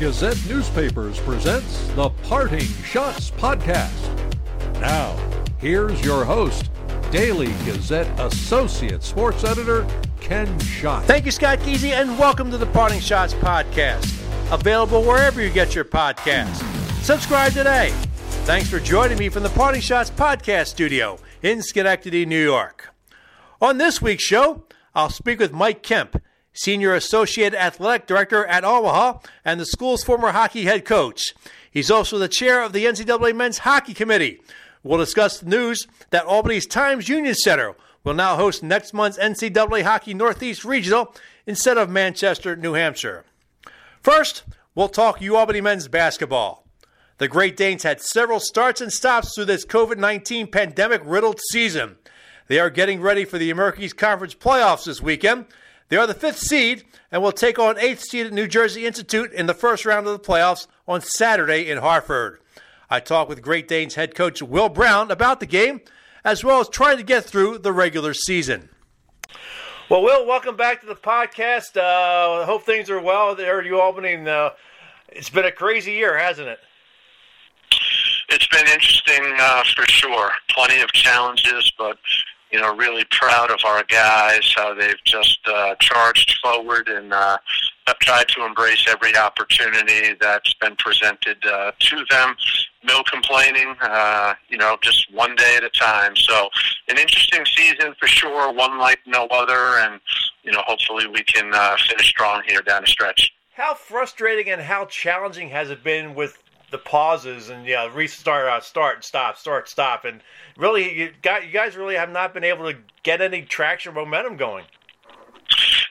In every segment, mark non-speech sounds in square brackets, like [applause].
Gazette Newspapers presents the Parting Schotts Podcast. Now, here's your host, Daily Gazette Associate Sports Editor, Ken Schott. Thank you, Scott Geezy, and welcome to the Parting Schotts Podcast. Available wherever you get your podcasts. Subscribe today. Thanks for joining me from the Parting Schotts Podcast studio in Schenectady, New York. On this week's show, I'll speak with Mike Kemp, Senior Associate Athletic Director at Omaha and the school's former hockey head coach. He's also the chair of the NCAA Men's Hockey Committee. We'll discuss the news that Albany's Times Union Center will now host next month's NCAA Hockey Northeast Regional instead of Manchester, New Hampshire. First, we'll talk UAlbany men's basketball. The Great Danes had several starts and stops through this COVID 19 pandemic riddled season. They are getting ready for the American East Conference playoffs this weekend. They are the fifth seed and will take on eighth seed at New Jersey Institute in the first round of the playoffs on Saturday in Hartford. I talked with Great Danes head coach Will Brown about the game, as well as trying to get through the regular season. Well, Will, welcome back to the podcast. Uh, hope things are well there at UAlbany. And, uh, it's been a crazy year, hasn't it? It's been interesting uh, for sure. Plenty of challenges, but you know, really proud of our guys, how they've just uh, charged forward and uh, have tried to embrace every opportunity that's been presented uh, to them. No complaining, uh, you know, just one day at a time. So, an interesting season for sure, one like no other, and, you know, hopefully we can uh, finish strong here down the stretch. How frustrating and how challenging has it been with the pauses and yeah, restart, uh, start, stop, start, stop, and really, you got you guys really have not been able to get any traction, momentum going.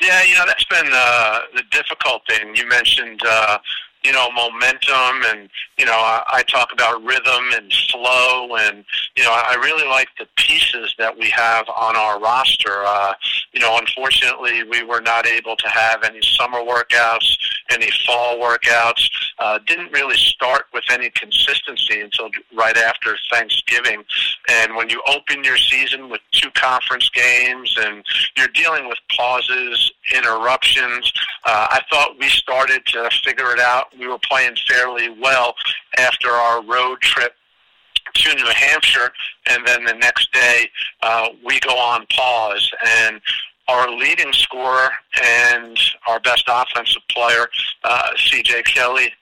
Yeah, you know that's been uh, the difficult thing. You mentioned uh, you know, momentum and, you know, I, I talk about rhythm and flow and, you know, I really like the pieces that we have on our roster. Uh, you know, unfortunately, we were not able to have any summer workouts, any fall workouts. Uh, didn't really start with any consistency until right after Thanksgiving. And when you open your season with two conference games and you're dealing with pauses, interruptions, uh, I thought we started to figure it out we were playing fairly well after our road trip to New Hampshire, and then the next day uh, we go on pause. And our leading scorer and our best offensive player, uh, C.J. Kelly,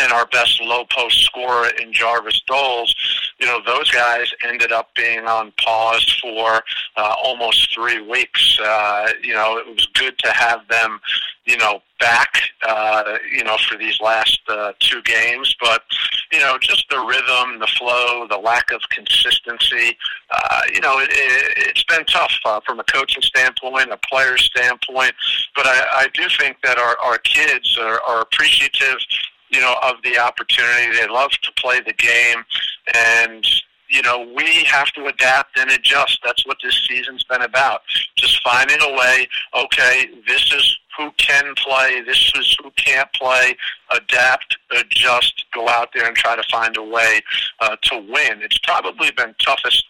and our best low post scorer in Jarvis Doles, you know, those guys ended up being on pause for uh, almost three weeks. Uh, you know, it was good to have them, you know, back, uh, you know, for these last uh, two games. But, you know, just the rhythm, the flow, the lack of consistency, uh, you know, it, it, it's been tough uh, from a coaching standpoint, a player standpoint. But I, I do think that our, our kids are, are appreciative you know, of the opportunity. They love to play the game, and you know, we have to adapt and adjust. That's what this season's been about. Just finding a way. Okay, this is who can play. This is who can't play. Adapt, adjust, go out there and try to find a way uh, to win. It's probably been toughest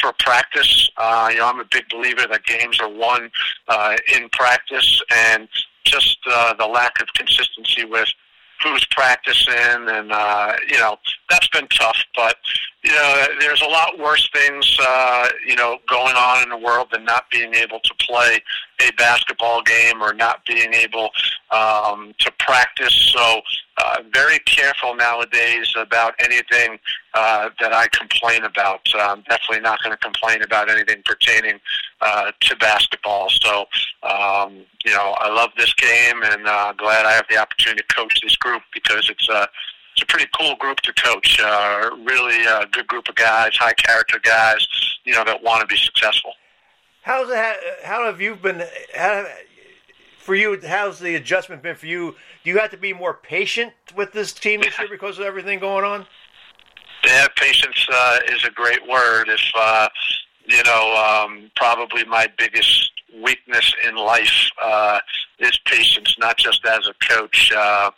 for practice. Uh, you know, I'm a big believer that games are won uh, in practice, and just uh, the lack of consistency with who's practicing, and uh, you know that's been tough. But you know, there's a lot worse things uh, you know going on in the world than not being able to play a basketball game or not being able um, to practice. So uh, very careful nowadays about anything uh, that I complain about. Um, definitely not going to complain about anything pertaining uh, to basketball. So um, you know, I love this game and uh, glad I have the opportunity to coach this group because it's a uh, it's a pretty cool group to coach. Uh, really a good group of guys, high character guys, you know, that want to be successful. How's that? How have you been? How, for you, how's the adjustment been for you? Do you have to be more patient with this team this year [laughs] because of everything going on? Yeah, patience uh, is a great word. If uh, you know, um, probably my biggest weakness in life uh, is patience, not just as a coach. Uh,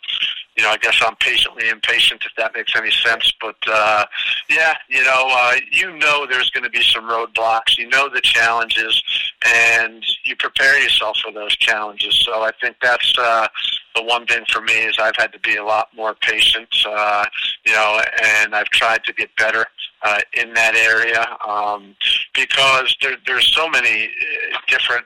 you know, I guess I'm patiently impatient if that makes any sense. But uh, yeah, you know, uh, you know, there's going to be some roadblocks. You know the challenges, and you prepare yourself for those challenges. So I think that's uh, the one thing for me is I've had to be a lot more patient. Uh, you know, and I've tried to get better. Uh, in that area, um, because there, there's so many uh, different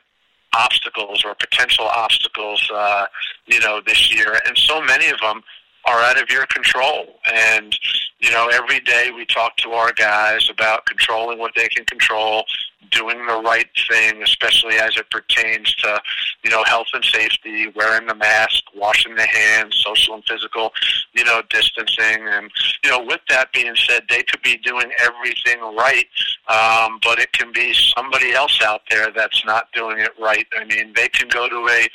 obstacles or potential obstacles, uh, you know, this year, and so many of them are out of your control. And you know, every day we talk to our guys about controlling what they can control, doing the right thing, especially as it pertains to, you know, health and safety, wearing the mask, washing the hands, social and physical, you know, distancing. And, you know, with that being said, they could be doing everything right, um, but it can be somebody else out there that's not doing it right. I mean, they can go to a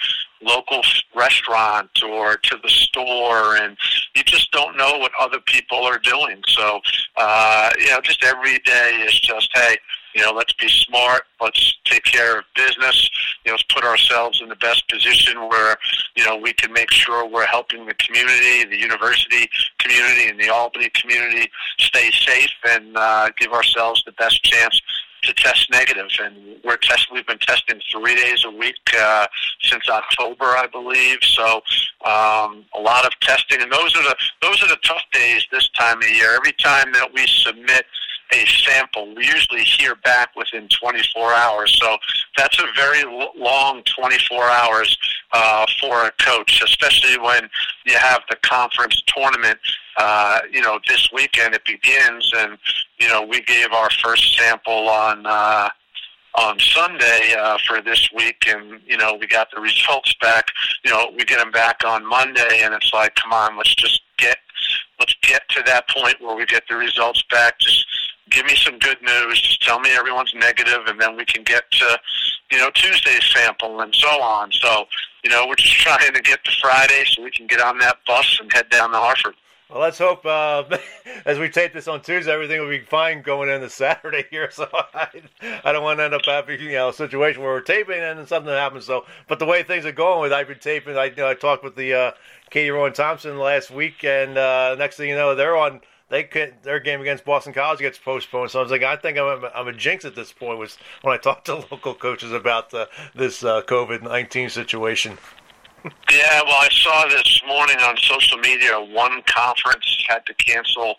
local restaurant or to the store and you just don't know what other people are doing so uh you know just every day is just hey you know, let's be smart. Let's take care of business. You know, let's put ourselves in the best position where, you know, we can make sure we're helping the community, the university community, and the Albany community stay safe and uh, give ourselves the best chance to test negative. and we're test. We've been testing three days a week uh, since October, I believe. So um, a lot of testing, and those are the those are the tough days this time of year. Every time that we submit a sample. We usually hear back within 24 hours, so that's a very long 24 hours uh, for a coach, especially when you have the conference tournament. Uh, you know, this weekend it begins, and you know we gave our first sample on. Uh, on Sunday uh, for this week, and you know we got the results back. You know we get them back on Monday, and it's like, come on, let's just get let's get to that point where we get the results back. Just give me some good news. Just tell me everyone's negative, and then we can get to, you know, Tuesday's sample and so on. So, you know, we're just trying to get to Friday so we can get on that bus and head down to Hartford. Well, let's hope uh, [laughs] as we tape this on Tuesday, everything will be fine going into Saturday [laughs] here. So I, I don't want to end up having you know a situation where we're taping and then something happens. So, but the way things are going with I've been taping. I you know, I talked with the uh, Katie Rowan Thompson last week, and uh, next thing you know, they're on they could, their game against Boston College gets postponed. So I was like, I think I'm a, I'm a jinx at this point. Was when I talked to [laughs] local coaches about this uh, COVID nineteen situation. Yeah, well, I saw this morning on social media one conference had to cancel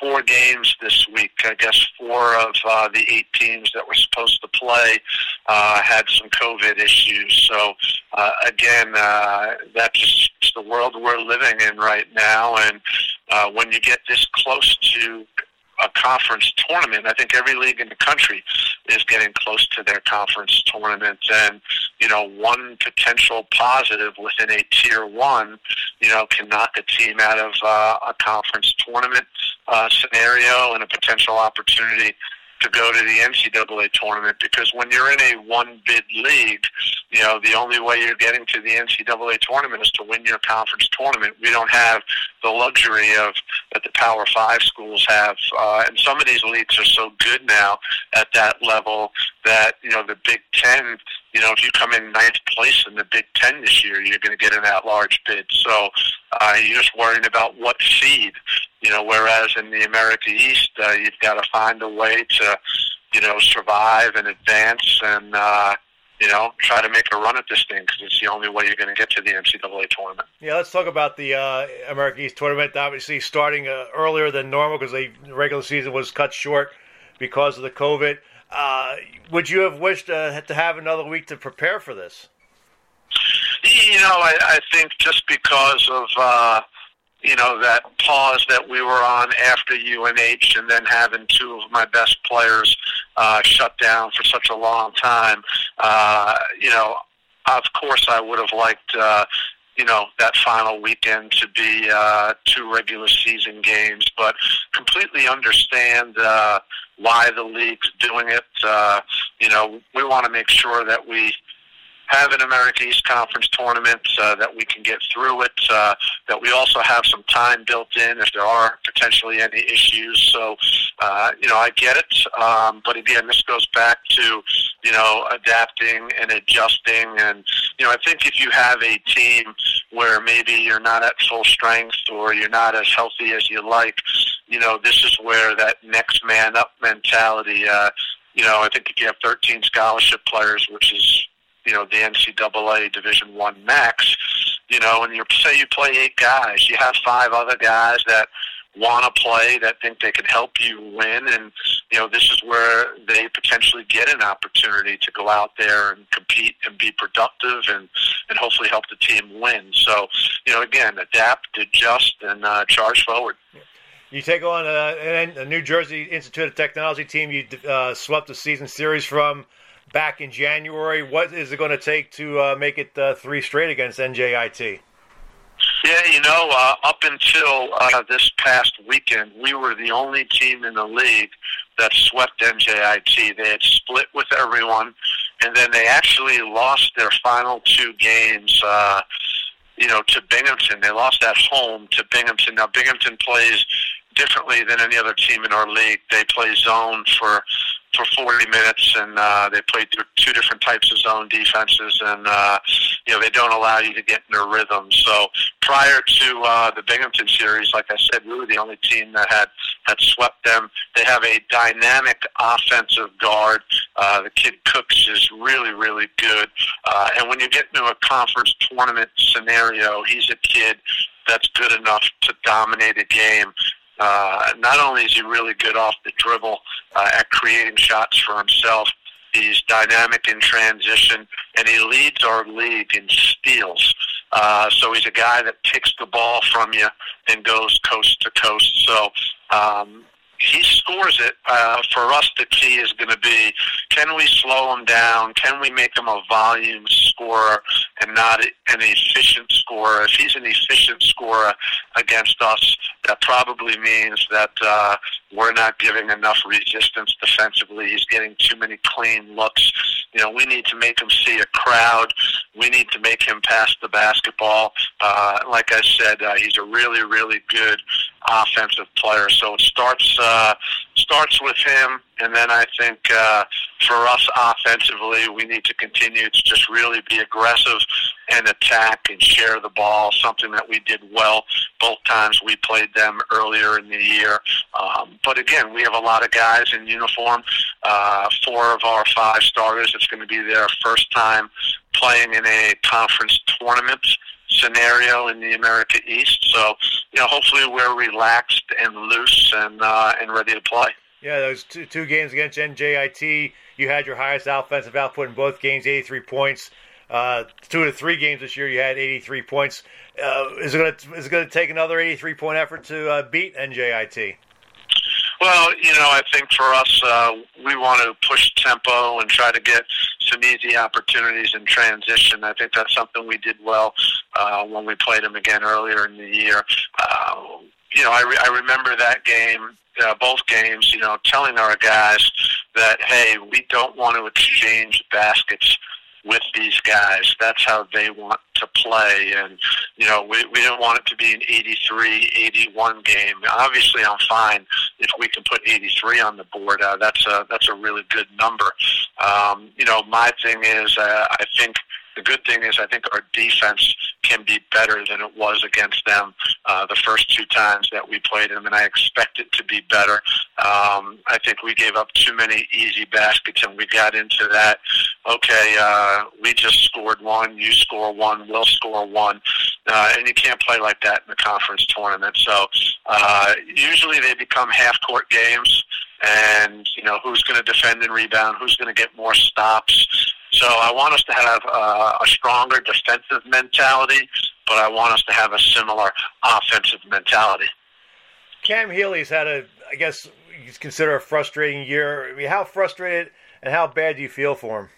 four games this week. I guess four of uh, the eight teams that were supposed to play uh, had some COVID issues. So uh, again, uh, that's the world we're living in right now. And uh, when you get this close to a conference tournament. I think every league in the country is getting close to their conference tournament, and you know, one potential positive within a tier one, you know, can knock a team out of uh, a conference tournament uh, scenario and a potential opportunity to go to the NCAA tournament because when you're in a one bid league, you know, the only way you're getting to the NCAA tournament is to win your conference tournament. We don't have the luxury of that the Power Five schools have, uh, and some of these leagues are so good now at that level that you know the Big Ten you know, if you come in ninth place in the Big Ten this year, you're going to get an at-large bid. So uh, you're just worrying about what seed, you know. Whereas in the America East, uh, you've got to find a way to, you know, survive and advance and. Uh, you know, try to make a run at this thing because it's the only way you're going to get to the NCAA tournament. Yeah, let's talk about the uh, America East tournament. Obviously, starting uh, earlier than normal because the regular season was cut short because of the COVID. Uh, would you have wished uh, to have another week to prepare for this? You know, I, I think just because of uh, you know that pause that we were on after UNH, and then having two of my best players uh, shut down for such a long time. Uh, you know, of course, I would have liked. Uh, you know that final weekend to be uh, two regular season games, but completely understand uh, why the league's doing it. Uh, you know, we want to make sure that we have an America East Conference tournament, uh, that we can get through it, uh, that we also have some time built in if there are potentially any issues. So, uh, you know, I get it. Um, but again, this goes back to, you know, adapting and adjusting. And, you know, I think if you have a team where maybe you're not at full strength or you're not as healthy as you like, you know, this is where that next man up mentality, uh, you know, I think if you have 13 scholarship players, which is, you know, the NCAA Division One max, you know, and you say you play eight guys, you have five other guys that want to play, that think they can help you win, and you know, this is where they potentially get an opportunity to go out there and compete and be productive, and and hopefully help the team win. So, you know, again, adapt, adjust, and uh, charge forward. You take on a, a New Jersey Institute of Technology team you uh, swept the season series from back in January. What is it going to take to uh, make it uh, three straight against NJIT? Yeah, you know, uh, up until uh, this past weekend, we were the only team in the league that swept NJIT. They had split with everyone, and then they actually lost their final two games. Uh, you know, to Binghamton. They lost at home to Binghamton. Now Binghamton plays differently than any other team in our league. They play zone for for 40 minutes, and uh, they play through two different types of zone defenses, and uh, you know they don't allow you to get in a rhythm. So prior to uh, the Binghamton series, like I said, we were the only team that had had swept them. They have a dynamic offensive guard. Uh, the kid Cooks is really really good, uh, and when you get into a conference tournament scenario, he's a kid that's good enough to dominate a game. Uh, not only is he really good off the dribble uh, at creating shots for himself, he's dynamic in transition, and he leads our league in steals. Uh, so he's a guy that takes the ball from you and goes coast to coast. So um, he scores it. Uh, for us, the key is going to be: can we slow him down? Can we make him a volume scorer and not an efficient scorer? If he's an efficient scorer against us, that probably means that uh, we're not giving enough resistance defensively. He's getting too many clean looks. You know, we need to make him see a crowd. We need to make him pass the basketball. Uh, like I said, uh, he's a really, really good offensive player. So it starts uh, starts with him, and then I think uh, for us offensively, we need to continue to just really be aggressive and attack and share the ball. Something that we did well both times we played them earlier in the year. Um, but again, we have a lot of guys in uniform. Uh, four of our five starters. It's going to be their first time playing in a conference tournament scenario in the America East. So, you know, hopefully we're relaxed and loose and uh, and ready to play. Yeah, those two, two games against NJIT, you had your highest offensive output in both games, 83 points. Uh, two the three games this year, you had 83 points. Uh, is it going to is it going to take another 83 point effort to uh, beat NJIT? Well, you know, I think for us, uh, we want to push tempo and try to get some easy opportunities in transition. I think that's something we did well uh, when we played them again earlier in the year. Uh, you know, I, re- I remember that game, uh, both games, you know, telling our guys that, hey, we don't want to exchange baskets with these guys. That's how they want to play. And, you know, we, we didn't want it to be an 83, 81 game. Obviously, I'm fine if we can put 83 on the board. Uh, that's, a, that's a really good number. Um, you know, my thing is, uh, I think – the good thing is I think our defense can be better than it was against them uh, the first two times that we played them, and I expect it to be better. Um, I think we gave up too many easy baskets, and we got into that. Okay, uh, we just scored one, you score one, we'll score one, uh, and you can't play like that in the conference tournament. So uh, usually they become half court games and you know who's going to defend and rebound, who's going to get more stops. So I want us to have uh, a stronger defensive mentality, but I want us to have a similar offensive mentality. Cam Healy's had a, I guess you consider a frustrating year. I mean, how frustrated and how bad do you feel for him?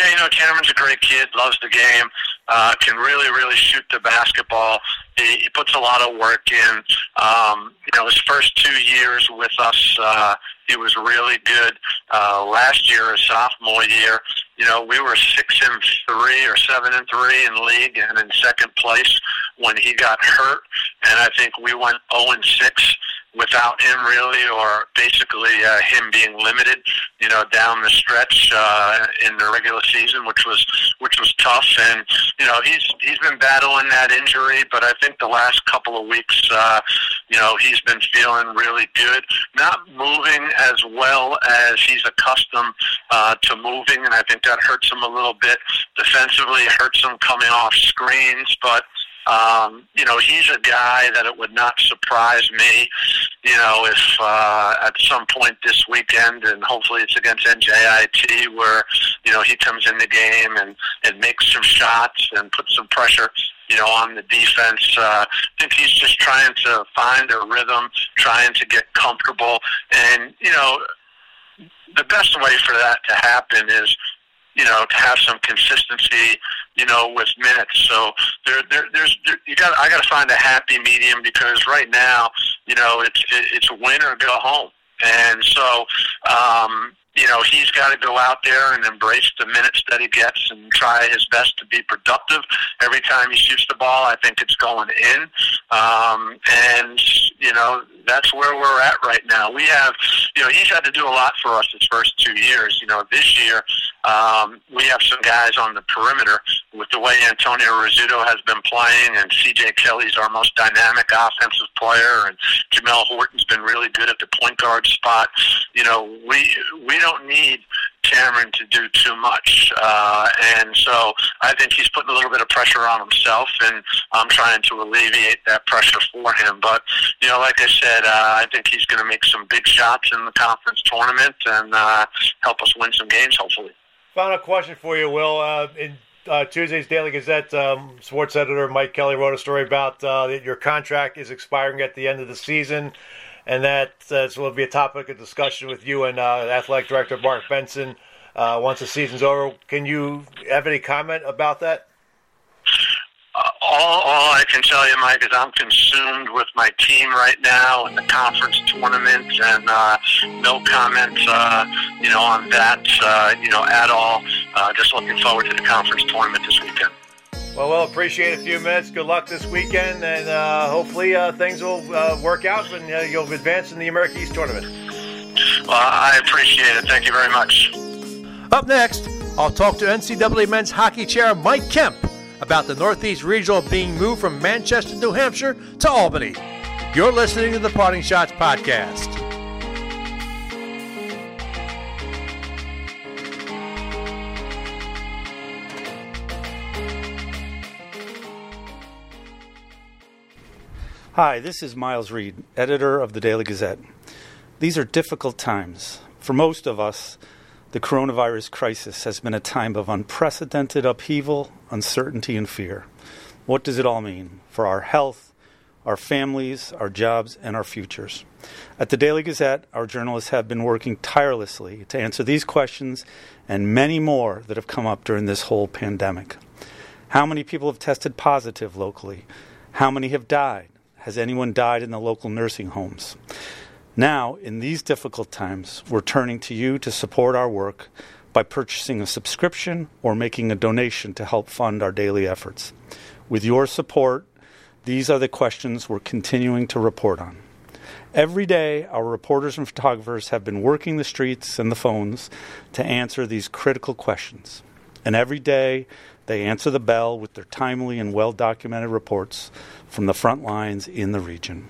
Yeah, you know, Cameron's a great kid, loves the game, uh, can really, really shoot the basketball. He, he puts a lot of work in. Um, you know, his first two years with us, uh, he was really good. Uh, last year, his sophomore year, you know, we were six and three or seven and three in league and in second place when he got hurt. And I think we went 0 and six without him really, or basically uh, him being limited, you know, down the stretch uh, in the regular season, which was which was tough. And you know, he's he's been battling that injury, but I think the last couple of weeks, uh, you know, he's been feeling really good. Not moving as well as he's accustomed uh, to moving, and I think that hurts him a little bit defensively. Hurts him coming off screens, but um, you know, he's a guy that it would not surprise me, you know, if uh, at some point this weekend, and hopefully it's against NJIT, where you know he comes in the game and and makes some shots and puts some pressure, you know, on the defense. Uh, I think he's just trying to find a rhythm, trying to get comfortable, and you know, the best way for that to happen is you know, to have some consistency, you know, with minutes. So there, there there's, there, you got, I got to find a happy medium because right now, you know, it's, it's win or go home. And so, um, you know, he's got to go out there and embrace the minutes that he gets and try his best to be productive. Every time he shoots the ball, I think it's going in. Um, and, you know, that's where we're at right now. We have, you know, he's had to do a lot for us his first two years. You know, this year um, we have some guys on the perimeter with the way Antonio Rizzuto has been playing, and C.J. Kelly's our most dynamic offensive player, and Jamel Horton's been really good at the point guard spot. You know, we we don't need Cameron to do too much. Uh, and so I think he's putting a little bit of pressure on himself, and I'm trying to alleviate that pressure for him. But, you know, like I said, uh, I think he's going to make some big shots in the conference tournament and uh, help us win some games, hopefully. Final question for you, Will. Uh, in uh, Tuesday's Daily Gazette, um, sports editor Mike Kelly wrote a story about uh, that your contract is expiring at the end of the season and that uh, will be a topic of discussion with you and uh, athletic director Mark Benson uh, once the season's over. Can you have any comment about that? Uh, all, all I can tell you, Mike, is I'm consumed with my team right now and the conference tournament, and uh, no comment, uh, you know, on that, uh, you know, at all. Uh, just looking forward to the conference tournament this weekend. Well, we'll appreciate a few minutes. Good luck this weekend, and uh, hopefully uh, things will uh, work out and uh, you'll advance in the America East tournament. Well, I appreciate it. Thank you very much. Up next, I'll talk to NCAA men's hockey chair Mike Kemp about the Northeast Regional being moved from Manchester, New Hampshire to Albany. You're listening to the Parting Schotts Podcast. Hi, this is Miles Reed, editor of the Daily Gazette. These are difficult times. For most of us, the coronavirus crisis has been a time of unprecedented upheaval, uncertainty, and fear. What does it all mean for our health, our families, our jobs, and our futures? At the Daily Gazette, our journalists have been working tirelessly to answer these questions and many more that have come up during this whole pandemic. How many people have tested positive locally? How many have died? Has anyone died in the local nursing homes? Now, in these difficult times, we're turning to you to support our work by purchasing a subscription or making a donation to help fund our daily efforts. With your support, these are the questions we're continuing to report on. Every day, our reporters and photographers have been working the streets and the phones to answer these critical questions. And every day, they answer the bell with their timely and well documented reports from the front lines in the region.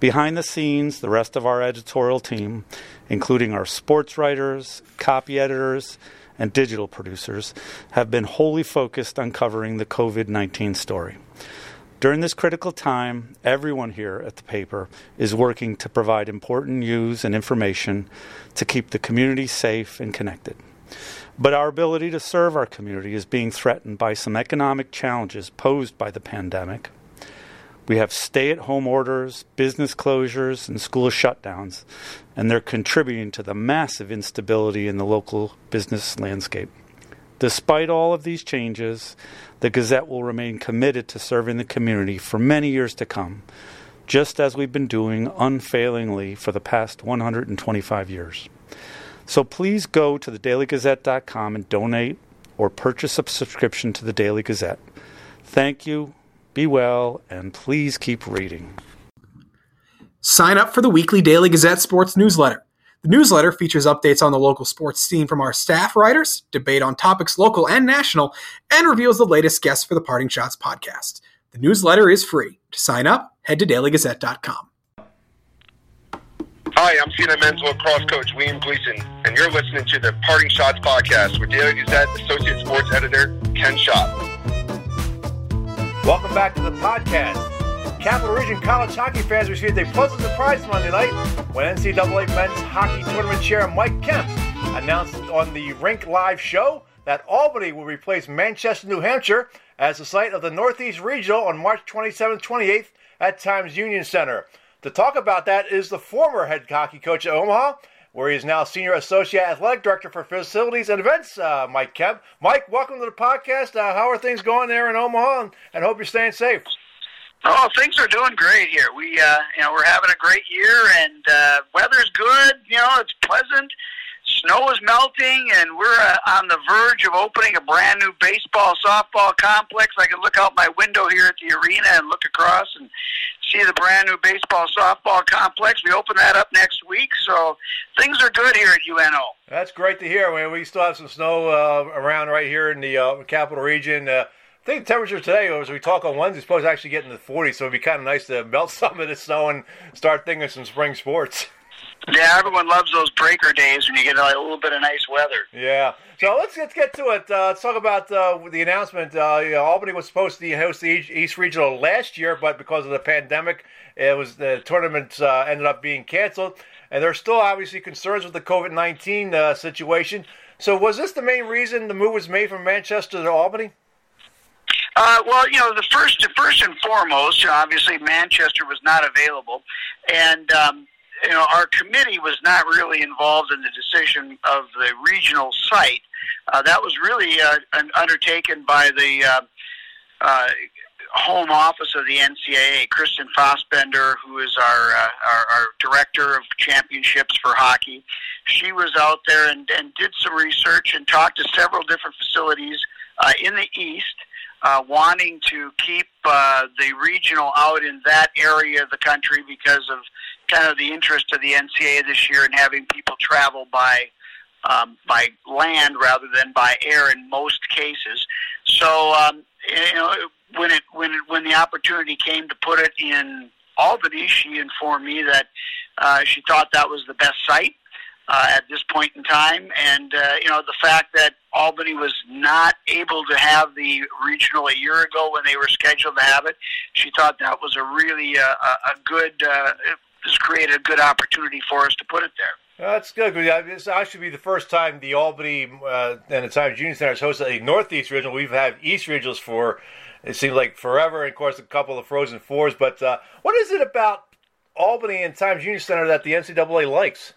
Behind the scenes, the rest of our editorial team, including our sports writers, copy editors, and digital producers, have been wholly focused on covering the COVID 19 story. During this critical time, everyone here at the paper is working to provide important news and information to keep the community safe and connected. But our ability to serve our community is being threatened by some economic challenges posed by the pandemic. We have stay at home orders, business closures, and school shutdowns, and they're contributing to the massive instability in the local business landscape. Despite all of these changes, the Gazette will remain committed to serving the community for many years to come, just as we've been doing unfailingly for the past 125 years. So please go to thedailygazette.com and donate or purchase a subscription to the Daily Gazette. Thank you, be well, and please keep reading. Sign up for the weekly Daily Gazette Sports newsletter. The newsletter features updates on the local sports scene from our staff writers, debate on topics local and national, and reveals the latest guests for the Parting Schotts podcast. The newsletter is free. To sign up, head to dailygazette.com. Hi, I'm Siena men's lacrosse coach William Gleason, and you're listening to the Parting Schotts podcast with Daily Gazette Associate Sports Editor Ken Schott. Welcome back to the podcast. Capital Region college hockey fans received a pleasant surprise Monday night when NCAA men's hockey tournament chair Mike Kemp announced on the Rink Live show that Albany will replace Manchester, New Hampshire as the site of the Northeast Regional on March 27th, 28th at Times Union Center. To talk about that is the former head hockey coach at Omaha, where he is now senior associate athletic director for facilities and events, uh, Mike Kemp. Mike, welcome to the podcast. Uh, how are things going there in Omaha? And, and hope you're staying safe. Oh, things are doing great here. We, uh, you know, we're having a great year, and uh, weather's good. You know, it's pleasant snow is melting, and we're uh, on the verge of opening a brand new baseball softball complex. I can look out my window here at the arena and look across and see the brand new baseball softball complex. We open that up next week, so things are good here at UNO. That's great to hear. We, still have some snow uh, around right here in the uh, capital region. Uh, I think the temperature today, as we talk on Wednesday, is supposed to actually get in the 40s, so it'd be kind of nice to melt [laughs] some of the snow and start thinking of some spring sports. Yeah, everyone loves those breaker days when you get a little bit of nice weather. Yeah. So let's let's get to it. Uh, let's talk about uh, the announcement. Uh, you know, Albany was supposed to host the East Regional last year, but because of the pandemic, it was the tournament uh, ended up being canceled. And there's still obviously concerns with the COVID nineteen uh, situation. So was this the main reason the move was made from Manchester to Albany? Uh, well, you know, the first, first and foremost, you know, obviously Manchester was not available, and um, you know, our committee was not really involved in the decision of the regional site. Uh, that was really uh, undertaken by the uh, uh, home office of the NCAA, Kristen Fasbender, who is our, uh, our, our director of championships for hockey. She was out there and, and did some research and talked to several different facilities uh, in the east. Uh, wanting to keep uh, the regional out in that area of the country because of kind of the interest of the NCAA this year in having people travel by um, by land rather than by air in most cases. So um, you know when it when it, when the opportunity came to put it in Albany, she informed me that uh, she thought that was the best site. Uh, at this point in time, and uh, you know the fact that Albany was not able to have the regional a year ago when they were scheduled to have it, she thought that was a really uh, a good uh, this created a good opportunity for us to put it there. that's good. This actually be the first time the Albany uh, and the Times Union Center has hosted a Northeast Regional. We've had East Regionals for it seems like forever, and of course a couple of Frozen Fours. But uh, what is it about Albany and Times Union Center that the NCAA likes?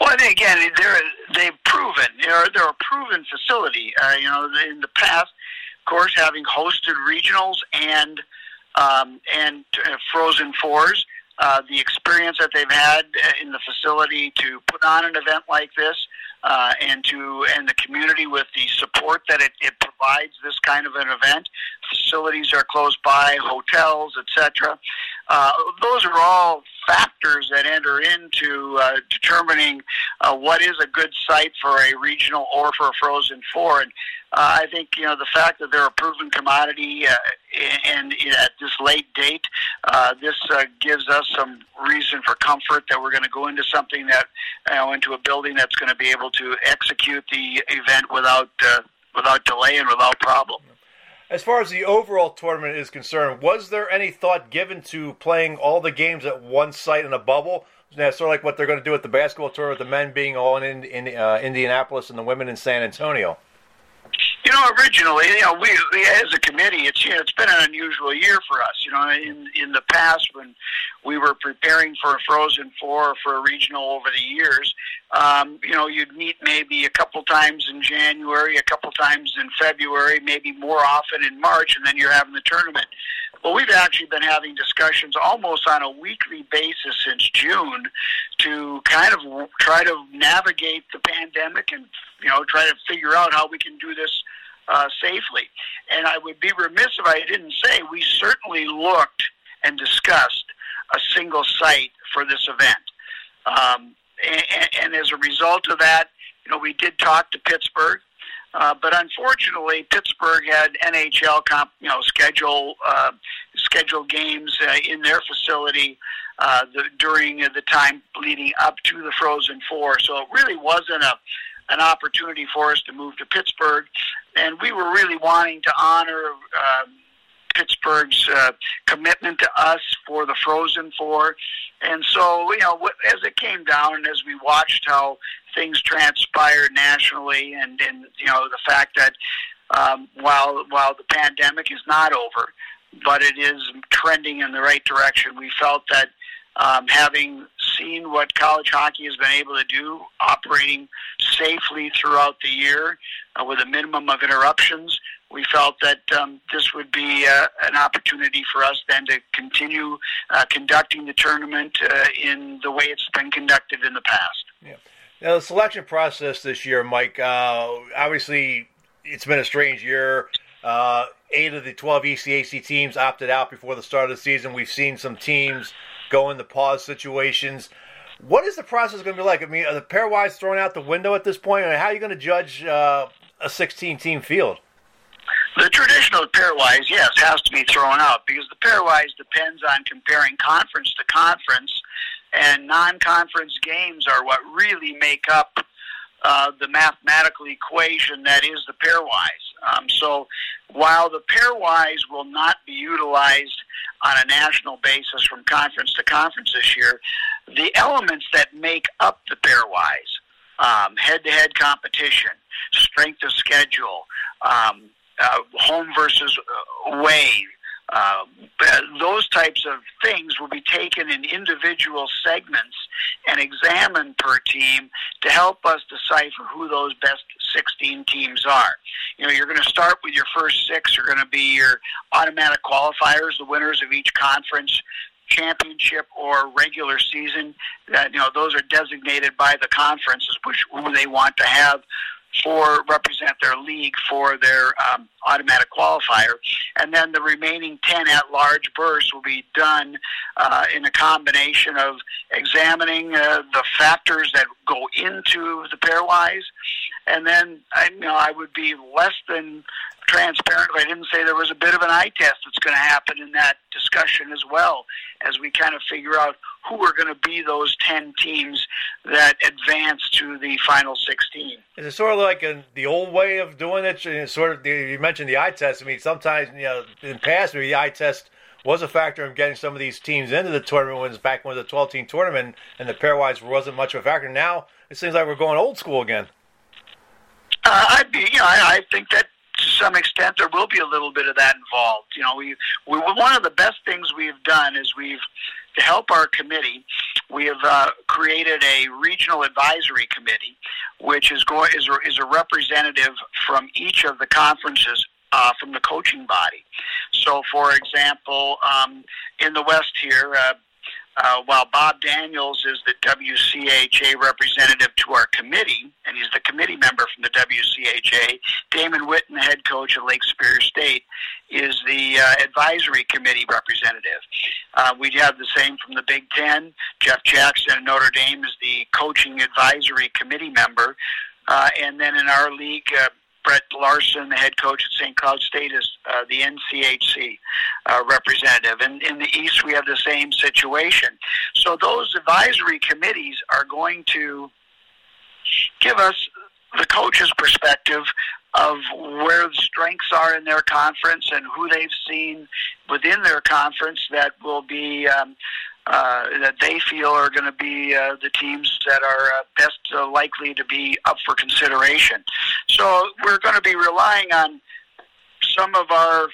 Well, I think again they're they've proven they're they're a proven facility. Uh, you know, in the past, of course, having hosted regionals and um, and uh, Frozen Fours uh, the experience that they've had uh, in the facility to put on an event like this, uh, and to and the community with the support that it, it provides this kind of an event. Facilities are close by, hotels, etc. Uh, those are all factors that enter into uh, determining uh, what is a good site for a regional or for a frozen four. And uh, I think you know the fact that they're a proven commodity, uh, and, and at this late date, uh, this uh, gives us some reason for comfort that we're going to go into something that you know into a building that's going to be able to execute the event without uh, without delay and without problem. As far as the overall tournament is concerned, was there any thought given to playing all the games at one site in a bubble? Sort of like what they're going to do with the basketball tour, with the men being all in, in uh, Indianapolis and the women in San Antonio. You know, originally, you know, we, we as a committee, it's you know, it's been an unusual year for us. You know, in in the past when we were preparing for a Frozen Four or for a regional over the years, um, you know, you'd meet maybe a couple times in January, a couple times in February, maybe more often in March, and then you're having the tournament. Well, we've actually been having discussions almost on a weekly basis since June to kind of try to navigate the pandemic and you know try to figure out how we can do this uh, safely. And I would be remiss if I didn't say we certainly looked and discussed a single site for this event. Um, and, and as a result of that, you know, we did talk to Pittsburgh. Uh, but unfortunately, Pittsburgh had NHL comp, you know, schedule uh, scheduled games uh, in their facility uh, the, during the time leading up to the Frozen Four. So it really wasn't a an opportunity for us to move to Pittsburgh, and we were really wanting to honor. Um, Pittsburgh's uh, commitment to us for the Frozen Four. And so, you know, as it came down and as we watched how things transpired nationally, and and you know the fact that um, while while the pandemic is not over, but it is trending in the right direction, we felt that um, having seen what college hockey has been able to do, operating safely throughout the year uh, with a minimum of interruptions, we felt that um, this would be uh, an opportunity for us then to continue uh, conducting the tournament uh, in the way it's been conducted in the past. Yeah. Now, the selection process this year, Mike, uh, obviously it's been a strange year. Uh, eight of the 12 ECAC teams opted out before the start of the season. We've seen some teams go into pause situations. What is the process going to be like? I mean, are the pairwise thrown out the window at this point? I mean, how are you going to judge uh, a 16 team field? The traditional pairwise, yes, has to be thrown out because the pairwise depends on comparing conference to conference and non-conference games are what really make up uh, the mathematical equation that is the pairwise. Um, so while the pairwise will not be utilized on a national basis from conference to conference this year, the elements that make up the pairwise, um, head-to-head competition, strength of schedule, um, uh, home versus away, uh, those types of things will be taken in individual segments and examined per team to help us decipher who those best 16 teams are. You know, you're going to start with your first six are going to be your automatic qualifiers, the winners of each conference championship or regular season. That you know, those are designated by the conferences which who they want to have for represent their league for their um, automatic qualifier, and then the remaining ten at large berths will be done uh, in a combination of examining uh, the factors that go into the pairwise, and then I, you know I would be less than transparent if I didn't say there was a bit of an eye test that's going to happen in that discussion as well as we kind of figure out who are going to be those 10 teams that advance to the final 16. Is it sort of like a, the old way of doing it? Sort of, you mentioned the eye test. I mean, sometimes, you know, in the past, maybe the eye test was a factor in getting some of these teams into the tournament when it was back when it was a 12 team tournament and the pairwise wasn't much of a factor. Now it seems like we're going old school again. Uh, I'd be, you know, I, I think that to some extent there will be a little bit of that involved. You know, we, we one of the best things we've done is we've to help our committee, we have uh, created a regional advisory committee, which is is, is a representative from each of the conferences uh, from the coaching body. So, for example, um, in the West here, uh, uh, while Bob Daniels is the WCHA representative to our committee, and he's the committee member from the WCHA, Damon Whitten, head coach of Lake Superior State, is the uh, advisory committee representative. Uh, we have the same from the Big Ten. Jeff Jackson Notre Dame is the coaching advisory committee member. Uh, and then in our league, uh, Brett Larson, the head coach at St. Cloud State, is uh, the NCHC uh, representative. And in the East, we have the same situation. So those advisory committees are going to give us the coach's perspective of where the strengths are in their conference and who they've seen within their conference that will be um, uh, that they feel are going to be uh, the teams that are uh, best uh, likely to be up for consideration. So we're going to be relying on some of our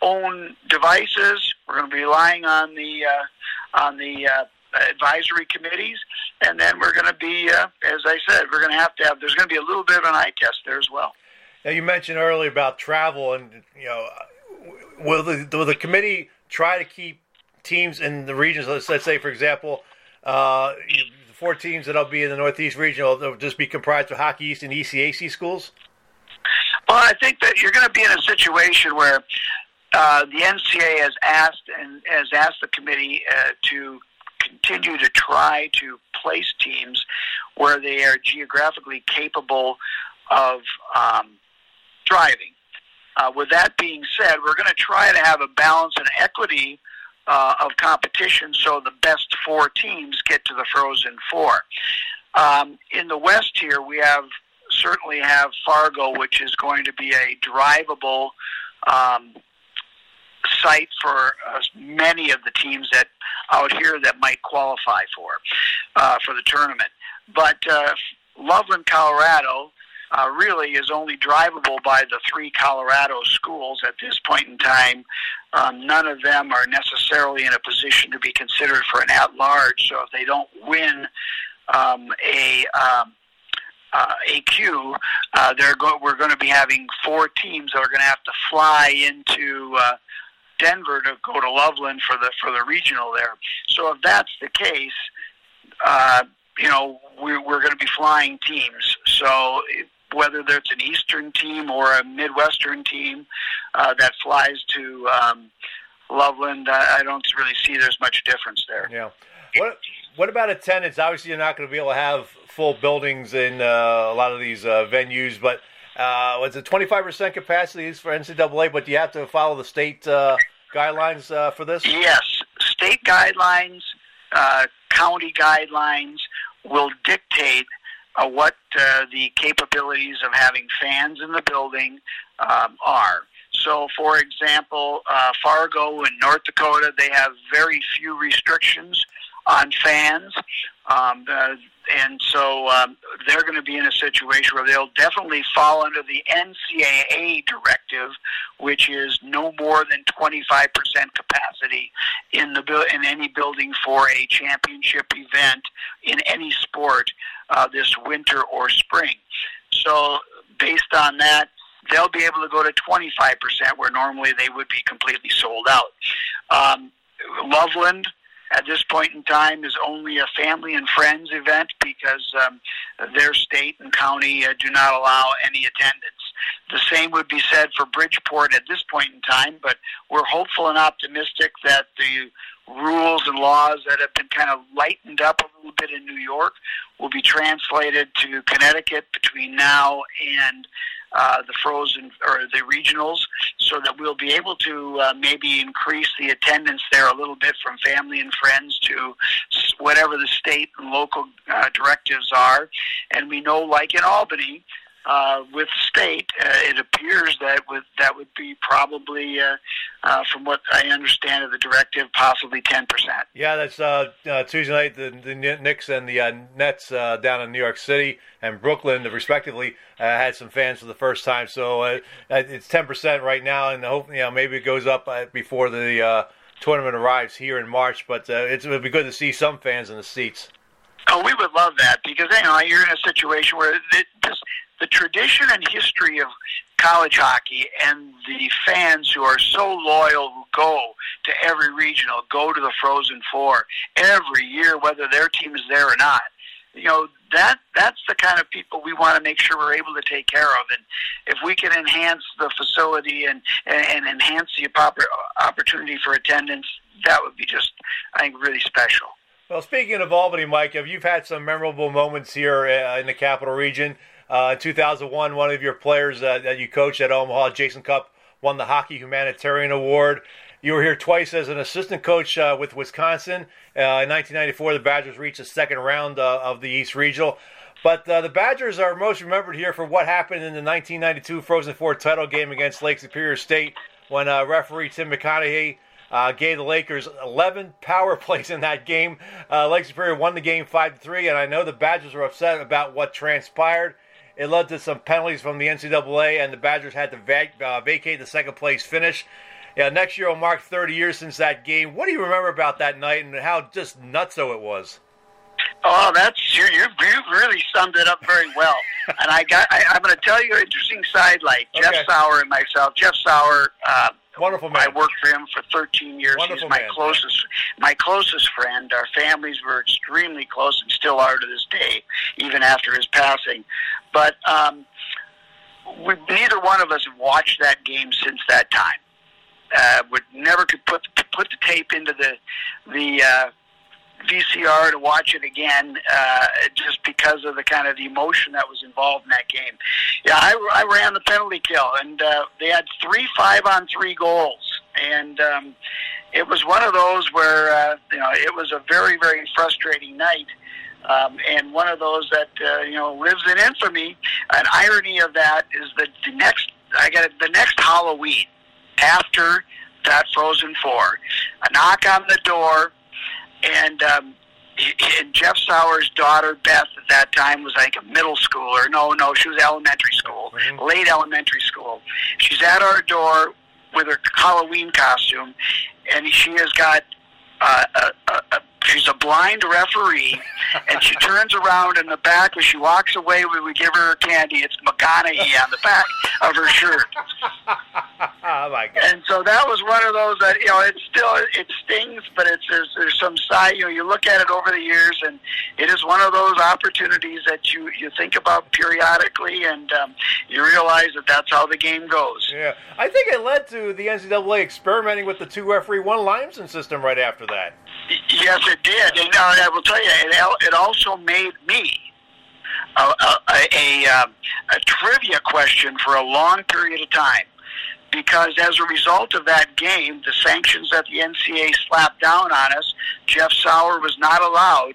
own devices. We're going to be relying on the uh, on the uh, advisory committees, and then we're going to be, uh, as I said, we're going to have to have. There's going to be a little bit of an eye test there as well. Now you mentioned earlier about travel, and you know will the will the committee try to keep teams in the regions? Let's, let's say, for example, uh, the four teams that'll be in the Northeast region will just be comprised of Hockey East and ECAC schools. Well, I think that you're going to be in a situation where uh, the NCAA has asked and has asked the committee uh, to continue to try to place teams where they are geographically capable of um, driving. Uh, with that being said, we're going to try to have a balance and equity uh, of competition so the best four teams get to the Frozen Four. Um, in the West here, we have certainly have Fargo, which is going to be a drivable um, site for uh, many of the teams that out here that might qualify for uh, for the tournament. But uh, Loveland, Colorado, uh, really is only drivable by the three Colorado schools at this point in time. Um, none of them are necessarily in a position to be considered for an at-large. So if they don't win um, a um, uh, AQ, uh, they're go- we're going to be having four teams that are going to have to fly into uh, Denver to go to Loveland for the for the regional there. So if that's the case, uh, you know we're, we're going to be flying teams. So whether there's an Eastern team or a Midwestern team uh, that flies to um, Loveland, I, I don't really see there's much difference there. Yeah. What What about attendance? Obviously, you're not going to be able to have full buildings in uh, a lot of these uh, venues, but uh, was it 25% capacity for NCAA? But do you have to follow the state uh, guidelines uh, for this? Yes, state guidelines, uh, county guidelines will dictate uh, what uh, the capabilities of having fans in the building um, are. So, for example, uh, Fargo in North Dakota, they have very few restrictions on fans. Um, uh, and so um, they're going to be in a situation where they'll definitely fall under the NCAA directive, which is no more than 25% capacity in the in any building for a championship event in any sport uh, this winter or spring. So based on that, they'll be able to go to 25%, where normally they would be completely sold out. Um, Loveland at this point in time is only a family and friends event because um, their state and county uh, do not allow any attendance. The same would be said for Bridgeport at this point in time, but we're hopeful and optimistic that the rules and laws that have been kind of lightened up a little bit in New York will be translated to Connecticut between now and uh, the frozen or the regionals, so that we'll be able to uh, maybe increase the attendance there a little bit from family and friends to whatever the state and local uh, directives are. And we know, like in Albany, uh, with state, uh, it appears that with that would be probably, uh, uh, from what I understand of the directive, possibly ten percent. Yeah, that's uh, uh, Tuesday night. The, the Knicks and the uh, Nets uh, down in New York City and Brooklyn, respectively, uh, had some fans for the first time. So uh, it's ten percent right now, and hope you know maybe it goes up uh, before the uh, tournament arrives here in March. But uh, it's, it would be good to see some fans in the seats. Oh, we would love that because you know you're in a situation where it, this the tradition and history of college hockey and the fans who are so loyal who go to every regional, go to the Frozen Four every year, whether their team is there or not. You know that that's the kind of people we want to make sure we're able to take care of, and if we can enhance the facility and and, and enhance the opportunity for attendance, that would be just I think really special. Well, speaking of Albany, Mike, you've had some memorable moments here uh, in the capital region. Uh, in 2001, one of your players uh, that you coached at Omaha, Jason Cupp, won the Hockey Humanitarian Award. You were here twice as an assistant coach uh, with Wisconsin. Uh, in 1994, the Badgers reached the second round uh, of the East Regional. But the Badgers are most remembered here for what happened in the 1992 Frozen Four title game against Lake Superior State when referee Tim McConaughey uh, gave the Lakers 11 power [laughs] plays in that game. Uh, Lake Superior won the game 5 3, and I know the Badgers were upset about what transpired. It led to some penalties from the NCAA, and the Badgers had to vac- uh, vacate the second place finish. Yeah, next year will mark 30 years since that game. What do you remember about that night and how just nutso it was? Oh, that's you. You really summed it up very well. and I got. I, I'm going to tell you an interesting sidelight. Okay. Jeff Sauer and myself. Jeff Sauer uh, Wonderful man. I worked for him for 13 years. Wonderful He's my man. closest, my closest friend. Our families were extremely close and still are to this day, even after his passing. But um, we, neither one of us have watched that game since that time. Uh, would never could put put the tape into the the uh, VCR to watch it again, uh, just because of the kind of the emotion that was involved in that game. Yeah, I, I ran the penalty kill, and uh, they had three five on three goals, and um, it was one of those where uh, you know it was a very very frustrating night. Um, and one of those that uh, you know lives in infamy. An irony of that is that the next I got the next Halloween after that Frozen Four, a knock on the door, and um, and Jeff Sauer's daughter Beth at that time was like a middle schooler. No, no, she was elementary school, late elementary school. She's at our door with her Halloween costume, and she has got uh, a, a, a she's a blind referee, and she [laughs] turns around in the back as she walks away. We would give her candy. It's McConaughey on the back of her shirt. Oh my God. And so that was one of those that you know it still it stings, but it's there's, there's some side. You know, you look at it over the years, and it is one of those opportunities that you you think about periodically, and um, you realize that that's how the game goes. Yeah, I think it led to the NCAA experimenting with the two referee one linesman system right after that. Yes, it did, and uh, I will tell you, it it also made me a a, a, a, um, a trivia question for a long period of time. Because as a result of that game, the sanctions that the NCAA slapped down on us, Jeff Sauer was not allowed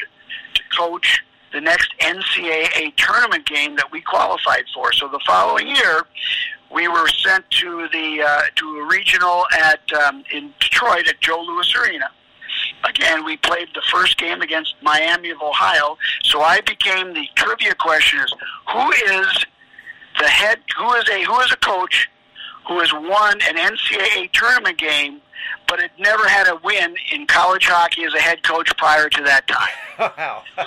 to coach the next NCAA tournament game that we qualified for. So the following year, we were sent to the uh, to a regional at um, in Detroit at Joe Louis Arena. Again, we played the first game against Miami of Ohio. So I became the trivia question is who is the head who is a who is a coach who has won an NCAA tournament game but had never had a win in college hockey as a head coach prior to that time. [laughs] Wow. [laughs]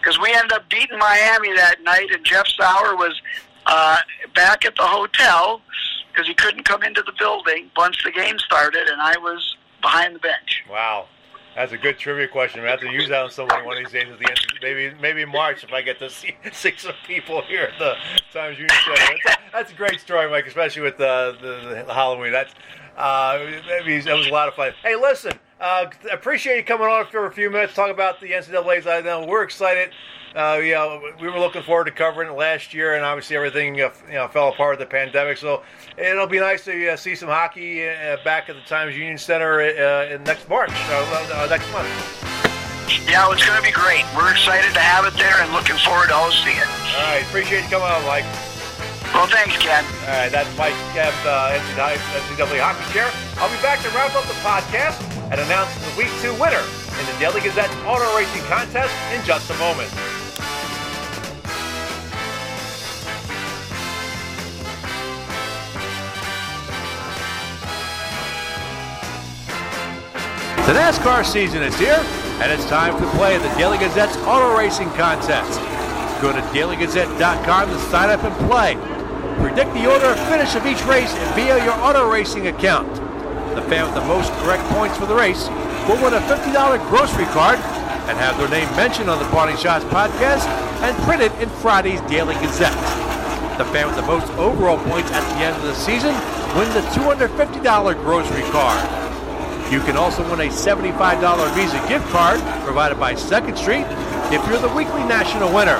Because we ended up beating Miami that night, and Jeff Sauer was uh, back at the hotel because he couldn't come into the building once the game started, and I was behind the bench. wow. That's a good trivia question. We have to use that on somebody one of these days at the end. Maybe maybe March if I get to see [laughs] some people here at the Times Union Center. That's a, that's a great story, Mike, especially with uh, the, the Halloween. That's uh, that was a lot of fun. Hey, listen, uh, appreciate you coming on for a few minutes talk about the NCAA's. I know we're excited. Uh, you know, we were looking forward to covering it last year, and obviously everything uh, you know fell apart with the pandemic. So it'll be nice to uh, see some hockey uh, back at the Times Union Center uh, in next March, uh, uh, next month. Yeah, it's going to be great. We're excited to have it there and looking forward to hosting it. All right, appreciate you coming on, Mike. Well, thanks, Ken. All right, that's Mike Kemp, uh, NCAA, NCAA Hockey Chair. I'll be back to wrap up the podcast and announce the Week 2 winner in the Daily Gazette Auto Racing Contest in just a moment. The NASCAR season is here, and it's time to play the Daily Gazette's Auto Racing Contest. Go to dailygazette.com to sign up and play. Predict the order of finish of each race via your auto racing account. The fan with the most correct points for the race will win a $50 grocery card and have their name mentioned on the Parting Schotts podcast and printed in Friday's Daily Gazette. The fan with the most overall points at the end of the season win the $250 grocery card. You can also win a $75 Visa gift card provided by Second Street if you're the weekly national winner.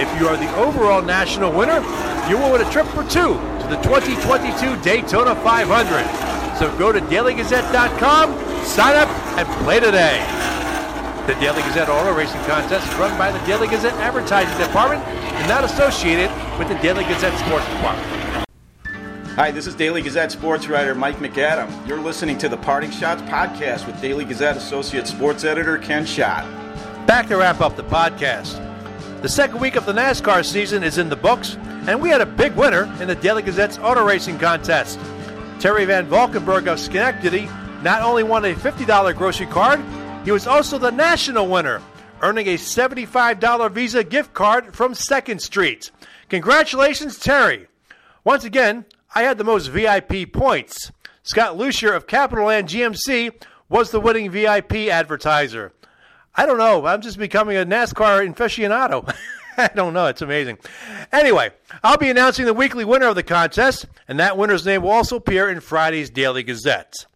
If you are the overall national winner, you will win a trip for two to the 2022 Daytona 500. So go to dailygazette.com, sign up, and play today. The Daily Gazette Auto Racing Contest is run by the Daily Gazette Advertising Department and not associated with the Daily Gazette Sports Department. Hi, this is Daily Gazette sports writer Mike McAdam. You're listening to the Parting Schotts podcast with Daily Gazette associate sports editor Ken Schott. Back to wrap up the podcast. The second week of the NASCAR season is in the books, and we had a big winner in the Daily Gazette's auto racing contest. Terry Van Valkenburg of Schenectady not only won a $50 grocery card, he was also the national winner, earning a $75 Visa gift card from Second Street. Congratulations, Terry. Once again, I had the most VIP points. Scott Lucier of Capital Land GMC was the winning VIP advertiser. I don't know. I'm just becoming a NASCAR aficionado. [laughs] [laughs] I don't know. It's amazing. Anyway, I'll be announcing the weekly winner of the contest, and that winner's name will also appear in Friday's Daily Gazette.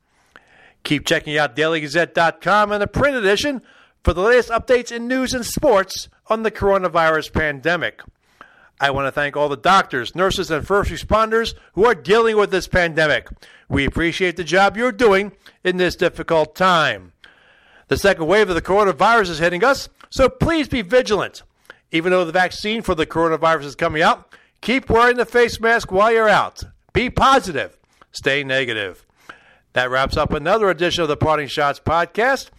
Keep checking out dailygazette.com and the print edition for the latest updates in news and sports on the coronavirus pandemic. I want to thank all the doctors, nurses, and first responders who are dealing with this pandemic. We appreciate the job you're doing in this difficult time. The second wave of the coronavirus is hitting us, so please be vigilant. Even though the vaccine for the coronavirus is coming out, keep wearing the face mask while you're out. Be positive. Stay negative. That wraps up another edition of the Parting Schotts podcast.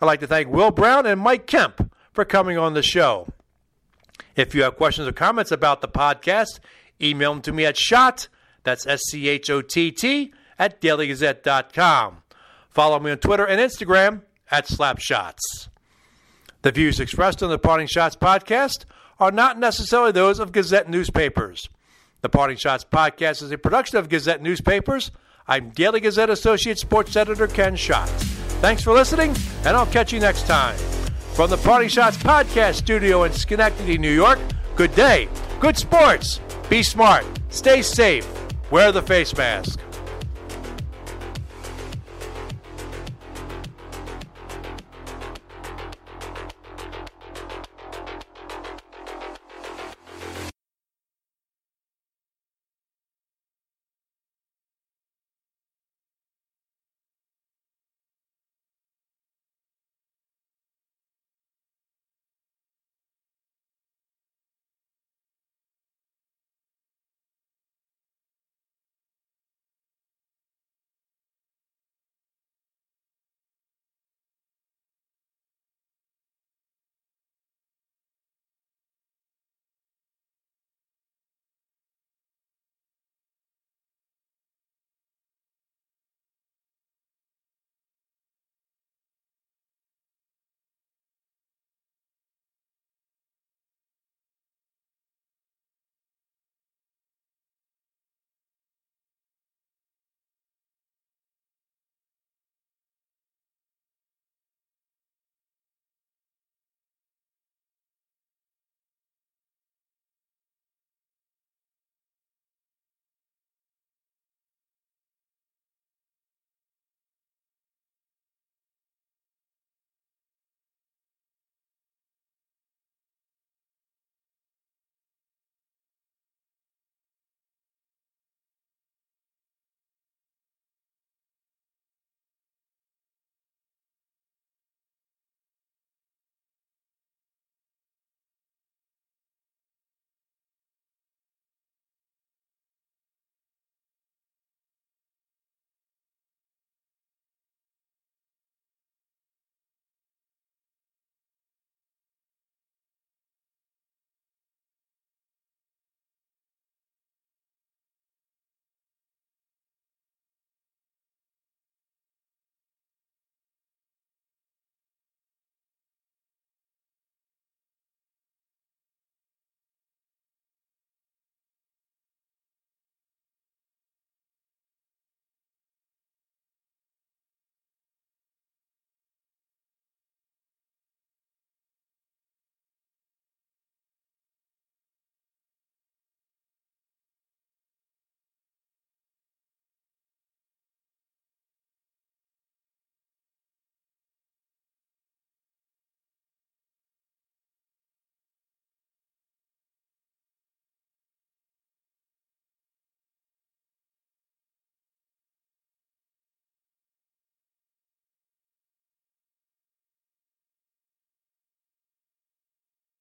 I'd like to thank Will Brown and Mike Kemp for coming on the show. If you have questions or comments about the podcast, email them to me at Schott, that's S C H O T T, at dailygazette.com. Follow me on Twitter and Instagram at Slapshots. The views expressed on the Parting Schotts podcast are not necessarily those of Gazette newspapers. The Parting Schotts podcast is a production of Gazette newspapers. I'm Daily Gazette Associate Sports Editor Ken Schott. Thanks for listening, and I'll catch you next time. From the Parting Schotts podcast studio in Schenectady, New York, good day, good sports, be smart, stay safe, wear the face mask.